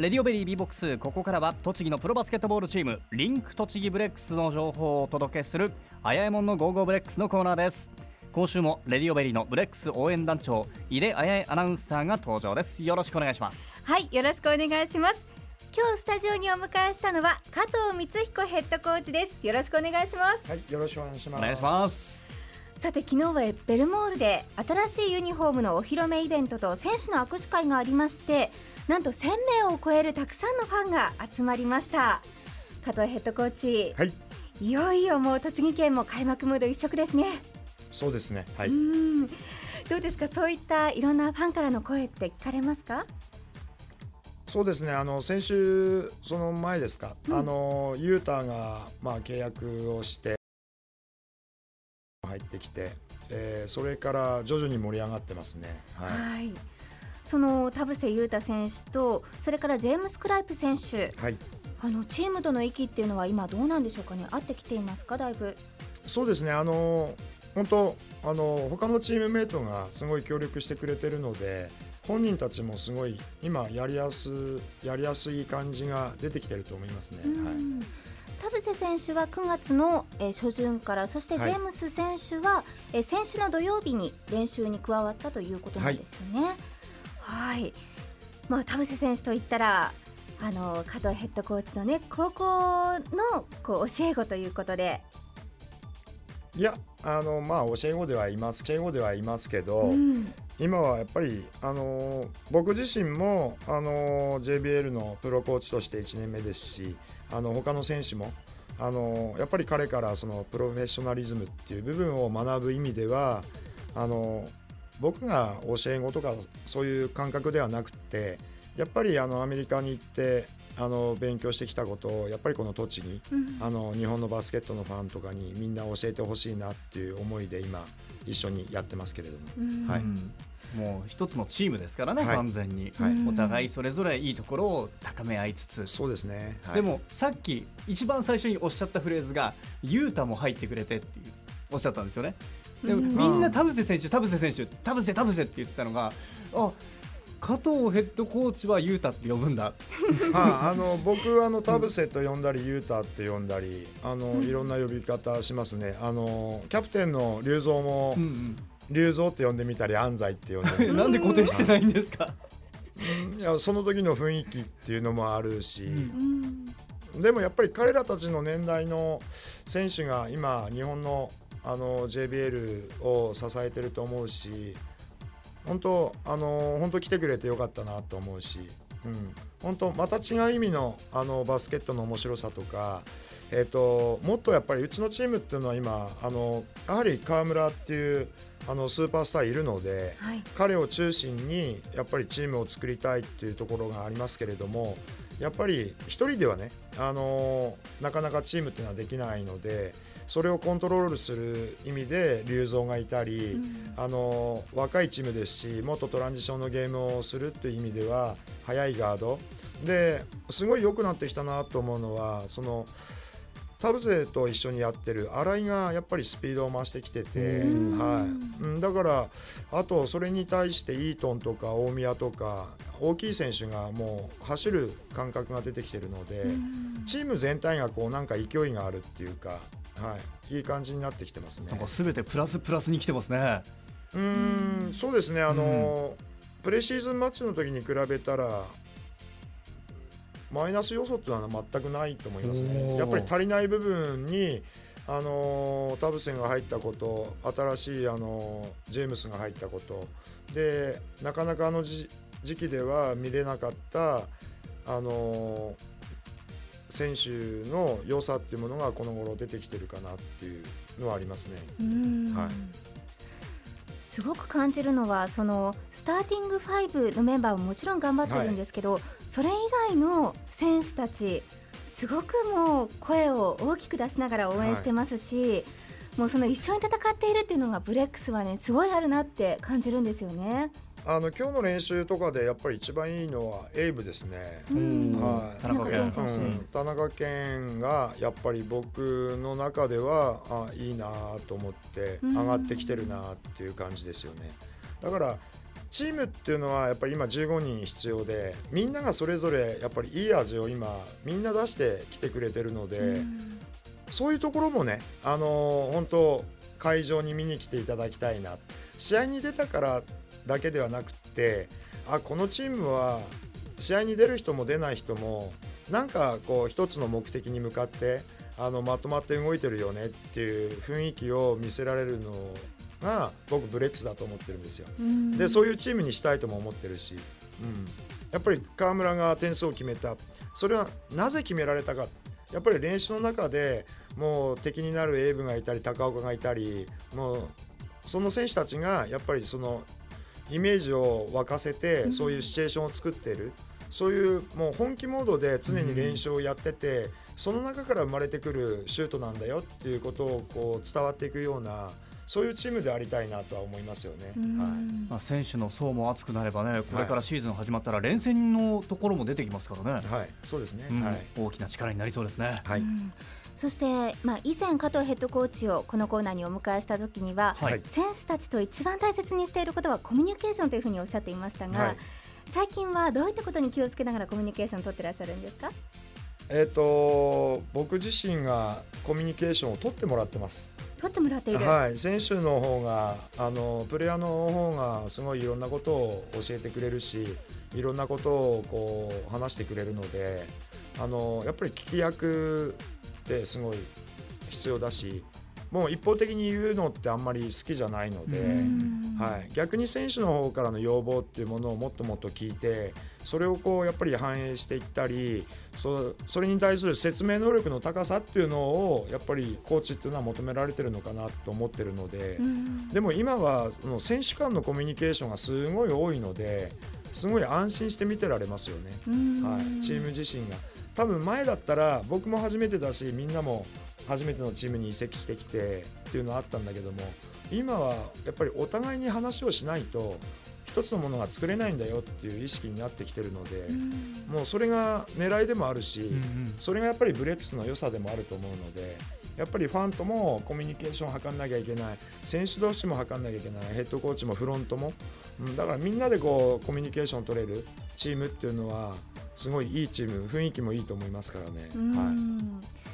レディオベリー B ボックスここからは栃木のプロバスケットボールチームリンク栃木ブレックスの情報をお届けするあやえもんのゴーゴーブレックスのコーナーです。今週もレディオベリーのブレックス応援団長井出あやえアナウンサーが登場です。よろしくお願いします。はいよろしくお願いします。今日スタジオにお迎えしたのは加藤光彦ヘッドコーチです。よろしくお願いします。はいよろしくお願いします。お願いします。さて昨日はベルモールで新しいユニフォームのお披露目イベントと選手の握手会がありましてなんと1000名を超えるたくさんのファンが集まりました。加藤ヘッドコーチ、はい、いよいよもう栃木県も開幕ムード一色ですね。そうですね。はい。うん。どうですか？そういったいろんなファンからの声って聞かれますか？そうですね。あの先週その前ですか、うん。あのユータがまあ契約をして入ってきて、えーそれから徐々に盛り上がってますね。はい、はいその田臥勇太選手とそれからジェームス・クライプ選手。はい、あのチームとの息っていうのは今どうなんでしょうかね？合ってきていますか？だいぶ。そうですね。あの本当あの他のチームメートがすごい協力してくれてるので本人たちもすごい今やりやすやりやすい感じが出てきてると思いますね。はい。うん田臥選手は9月の、えー初旬からそしてジはい。ェームス選手は、えー先週の土曜日に練習に加わったということなんですよね。はい、まあ、田臥選手といったらあの加藤ヘッドコーチのね高校のこう教え子ということで、いやあのまあ教え子ではいます教え子ではいますけど、うん。今はやっぱりあの僕自身もあの JBL のプロコーチとして1年目ですしあの他の選手もあのやっぱり彼からそのプロフェッショナリズムっていう部分を学ぶ意味ではあの僕が教え子とかそういう感覚ではなくてやっぱりあのアメリカに行ってあの勉強してきたことをやっぱりこの栃木うん。あの日本のバスケットのファンとかにみんな教えてほしいなっていう思いで今一緒にやってますけれども。うん。はい。うんもう一つのチームですからね、はい。完全に、はい。うん。お互いそれぞれいいところを高め合いつつ、そうですね、はい。でもさっき一番最初におっしゃったフレーズが「ユータも入ってくれて」っていうおっしゃったんですよね。でもうん。みんな田臥選手田臥選手田臥田臥って言ってたのがあ加藤ヘッドコーチはユータって呼ぶんだ。ああの僕はあの田臥と呼んだり、ユータって呼んだりあの、いろんな呼び方しますね。あのキャプテンの龍造もうん龍造って呼んでみたり安西って呼んでみうん、なんで固定してないんですか、たりいやその時の雰囲気っていうのもあるし、うん。うん。でもやっぱり彼らたちの年代の選手が今日本のあの JBL を支えてると思うし本当あの本当来てくれてよかったなと思うし、うん、本当また違う意味のあのバスケットの面白さとか、えー、ともっとやっぱりうちのチームっていうのは今あのやはり川村っていうあのスーパースターいるので。はい彼を中心にやっぱりチームを作りたいっていうところがありますけれどもやっぱり一人ではね、あのーなかなかチームっていうのはできないのでそれをコントロールする意味で龍造がいたり、うん。あのー若いチームですしもっとトランジションのゲームをするという意味では速いガード。ですごい良くなってきたなと思うのはその田臥と一緒にやってる。新井がやっぱりスピードを増してきてて、うん。はい。うん、だからあとそれに対してイートンとか大宮とか大きい選手がもう走る感覚が出てきてるので、うん。チーム全体がこうなんか勢いがあるっていうか、はい、いい感じになってきてますね。なん。か全てプラスプラスに来てますね。うーんそうですね。あの、プレシーズンマッチの時に比べたらマイナス要素っていうのは全くないと思いますおね。ー。やっぱり足りない部分にあの田臥が入ったこと新しいあのジェームスが入ったこと。でなかなかあの時時期では見れなかったあの選手の良さっていうものがこの頃出てきてるかなっていうのはありますね。うん。はい。すごく感じるのはそのスターティング5のメンバーももちろん頑張ってるんですけど、それ以外の選手たちすごくもう声を大きく出しながら応援してますし、もうその一緒に戦っているっていうのがブレックスはねすごいあるなって感じるんですよね。あの今日の練習とかでやっぱり一番いいのはエイブですね。うんはい田中健うん、田中健がやっぱり僕の中ではあいいなと思ってうん上がってきてるなっていう感じですよね。だからチームっていうのはやっぱり今15人必要でみんながそれぞれやっぱりいい味を今みんな出してきてくれてるので、うん、そういうところもねあの本当会場に見に来ていただきたいな。試合に出たからだけではなくてあこのチームは試合に出る人も出ない人もなんかこう一つの目的に向かってあのまとまって動いてるよねっていう雰囲気を見せられるのが僕ブレックスだと思ってるんですよ。でそういうチームにしたいとも思ってるし、うん、やっぱり河村が点数を決めた。それはなぜ決められたか。やっぱり練習の中でもう敵になるエイブがいたり高岡がいたりもうその選手たちがやっぱりそのイメージを沸かせてそういうシチュエーションを作ってる、そういうもう本気モードで常に練習をやってて、その中から生まれてくるシュートなんだよっていうことをこう伝わっていくようなそういうチームでありたいなとは思いますよね、はい。まあ、選手の層も厚くなればねこれからシーズン始まったら連戦のところも出てきますからね、はい、そうですね、うん、はい、大きな力になりそうですね。はい、そして、まあ、以前、加藤ヘッドコーチをこのコーナーにお迎えした時には、はい、選手たちと一番大切にしていることはコミュニケーションというふうにおっしゃっていましたが、はい、最近はどういったことに気をつけながらコミュニケーションを取ってらっしゃるんですか？えーと僕自身がコミュニケーションを取ってもらってます。取ってもらっている、はい、選手の方があのプレイヤーの方がすごいいろんなことを教えてくれるしいろんなことをこう話してくれるのであのやっぱり聞き役ってすごい必要だしもう一方的に言うのってあんまり好きじゃないので、はい、逆に選手の方からの要望っていうものをもっともっと聞いてそれをこうやっぱり反映していったりそそれに対する説明能力の高さっていうのをやっぱりコーチっていうのは求められてるのかなと思ってるので、でも今はその選手間のコミュニケーションがすごい多いのですごい安心して見てられますよね、はい、チーム自身が。多分前だったら僕も初めてだしみんなも初めてのチームに移籍してきてっていうのはあったんだけども今はやっぱりお互いに話をしないと一つのものが作れないんだよっていう意識になってきてるので、もうそれが狙いでもあるし、それがやっぱりブレックスの良さでもあると思うので。やっぱりファンともコミュニケーションを図んなきゃいけない。選手同士も図んなきゃいけない。ヘッドコーチもフロントも、うん、だからみんなでこうコミュニケーションを取れるチームっていうのはすごいいいチーム雰囲気もいいと思いますからね。はい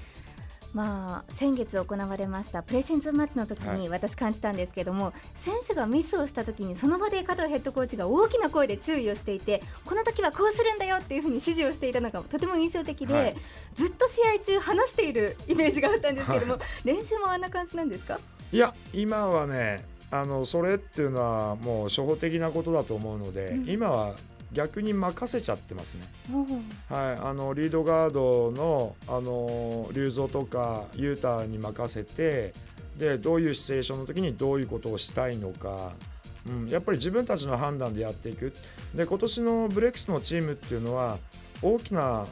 まあ、先月行われましたプレシーズンマッチの時に私感じたんですけども、はい、選手がミスをした時にその場で加藤ヘッドコーチが大きな声で注意をしていてこの時はこうするんだよっていうふうに指示をしていたのがとても印象的で、はい、ずっと試合中話している イメージがあったんですけども、はい、練習もあんな感じなんですか？いや今はねあのそれっていうのはもう初歩的なことだと思うので、うん、今は逆に任せちゃってますね。はい、あのリードガードのあの龍造とか雄太に任せてでどういうシチュエーションの時にどういうことをしたいのか、うん、やっぱり自分たちの判断でやっていく。で今年のブレックスのチームっていうのは大きな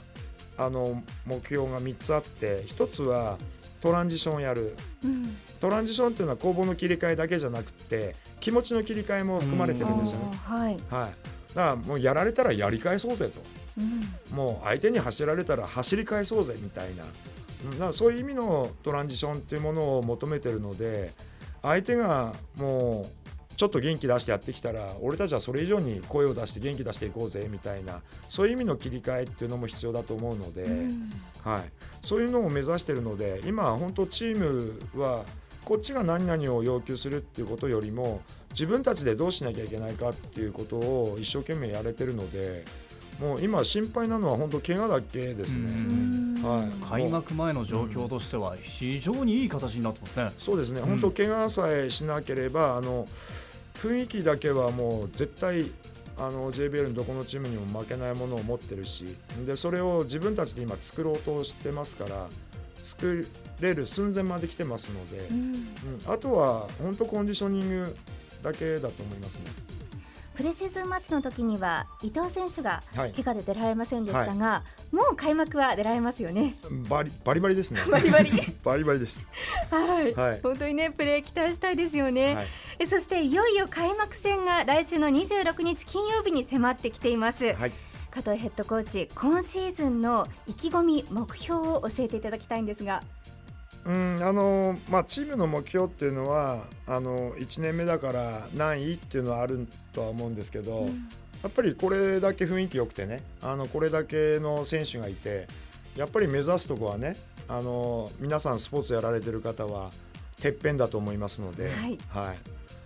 あの目標が3つあって1つはトランジションをやる、うん、トランジションっていうのは攻防の切り替えだけじゃなくて気持ちの切り替えも含まれてるんですよね。はい、はいだからもうやられたらやり返そうぜと、うん、もう相手に走られたら走り返そうぜみたいな、だからそういう意味のトランジションっていうものを求めてるので相手がもうちょっと元気出してやってきたら俺たちはそれ以上に声を出して元気出していこうぜみたいなそういう意味の切り替えっていうのも必要だと思うので、うん、はい、そういうのを目指してるので今本当チームはこっちが何々を要求するっていうことよりも自分たちでどうしなきゃいけないかっていうことを一生懸命やれてるのでもう今心配なのは本当怪我だけですね、はい、開幕前の状況としては非常にいい形になってますね、そうですね、本当怪我さえしなければあの雰囲気だけはもう絶対あの JBL のどこのチームにも負けないものを持ってるしでそれを自分たちで今作ろうとしてますから作れる寸前まで来てますので、うん、うん、あとは本当コンディショニングだけだと思いますね。プレシーズンマッチの時には伊藤選手が怪我で出られませんでしたが、はい、もう開幕は出られますよね。バリバリバリですね。バリバリ？バリバリです。はい、はい、本当にねプレー期待したいですよね。はい、えそしていよいよ開幕戦が来週の26日金曜日に迫ってきています。はい、加藤ヘッドコーチ今シーズンの意気込み目標を教えていただきたいんですが。うんあのまあ、チームの目標っていうのはあの1年目だから何位っていうのはあるとは思うんですけど、うん、やっぱりこれだけ雰囲気良くてねあのこれだけの選手がいてやっぱり目指すとこはねあの皆さんスポーツやられてる方はてっぺんだと思いますので、はい、はい、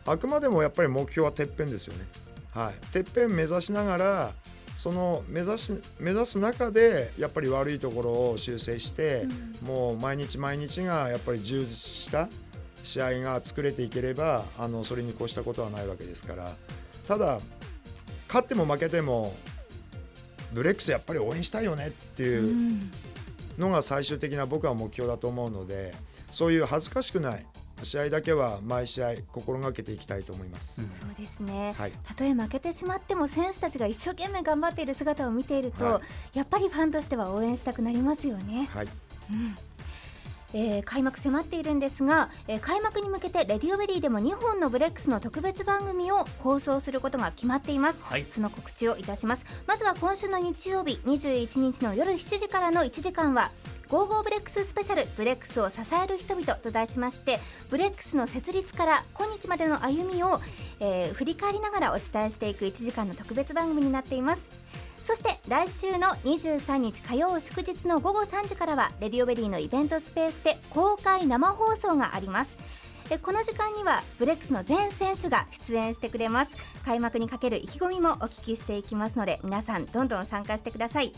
あくまでもやっぱり目標はてっぺんですよね。はい、てっぺん目指しながらその目指し目指す中でやっぱり悪いところを修正して、うん、もう毎日毎日がやっぱり充実した試合が作れていければあのそれに越したことはないわけですから。ただ勝っても負けてもブレックスやっぱり応援したいよねっていうのが最終的な僕は目標だと思うのでそういう恥ずかしくない試合だけは毎試合心がけていきたいと思います、うん、そうですね、はい、たとえ負けてしまっても選手たちが一生懸命頑張っている姿を見ていると、はい、やっぱりファンとしては応援したくなりますよね。はい、うん。えー、開幕迫っているんですが、えー、開幕に向けてレディオベリーでも2本のブレックスの特別番組を放送することが決まっています、はい、その告知をいたします。まずは今週の日曜日21日の夜7時からの1時間はゴーゴーブレックススペシャルブレックスを支える人々と題しましてブレックスの設立から今日までの歩みを、えー、振り返りながらお伝えしていく1時間の特別番組になっています。そして来週の23日火曜祝日の午後3時からはレディオベリーのイベントスペースで公開生放送があります。この時間にはブレックスの全選手が出演してくれます。開幕にかける意気込みもお聞きしていきますので皆さんどんどん参加してください。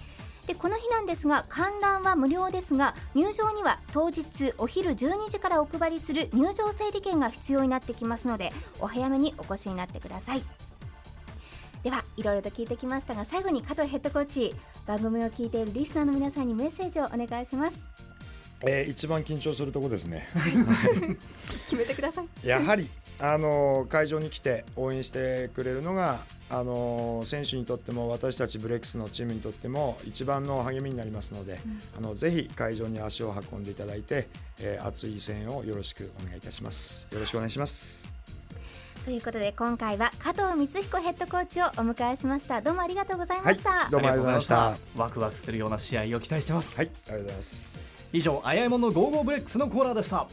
でこの日なんですが観覧は無料ですが入場には当日お昼12時からお配りする入場整理券が必要になってきますのでお早めにお越しになってください。ではいろいろと聞いてきましたが最後に加藤ヘッドコーチ番組を聞いているリスナーの皆さんにメッセージをお願いします。えー、一番緊張するとこですね。決めてください。やはりあの会場に来て応援してくれるのがあの選手にとっても私たちブレックスのチームにとっても一番の励みになりますので、うん、あのぜひ会場に足を運んでいただいて、えー、熱い声援をよろしくお願いいたします。よろしくお願いします。ということで今回は加藤光彦ヘッドコーチをお迎えしました。どうもありがとうございました、はい、どうもありがとうございました。ワクワクするような試合を期待してます。はい。ありがとうございます以上あやえもんのゴーゴーブレックスのコーナーでした。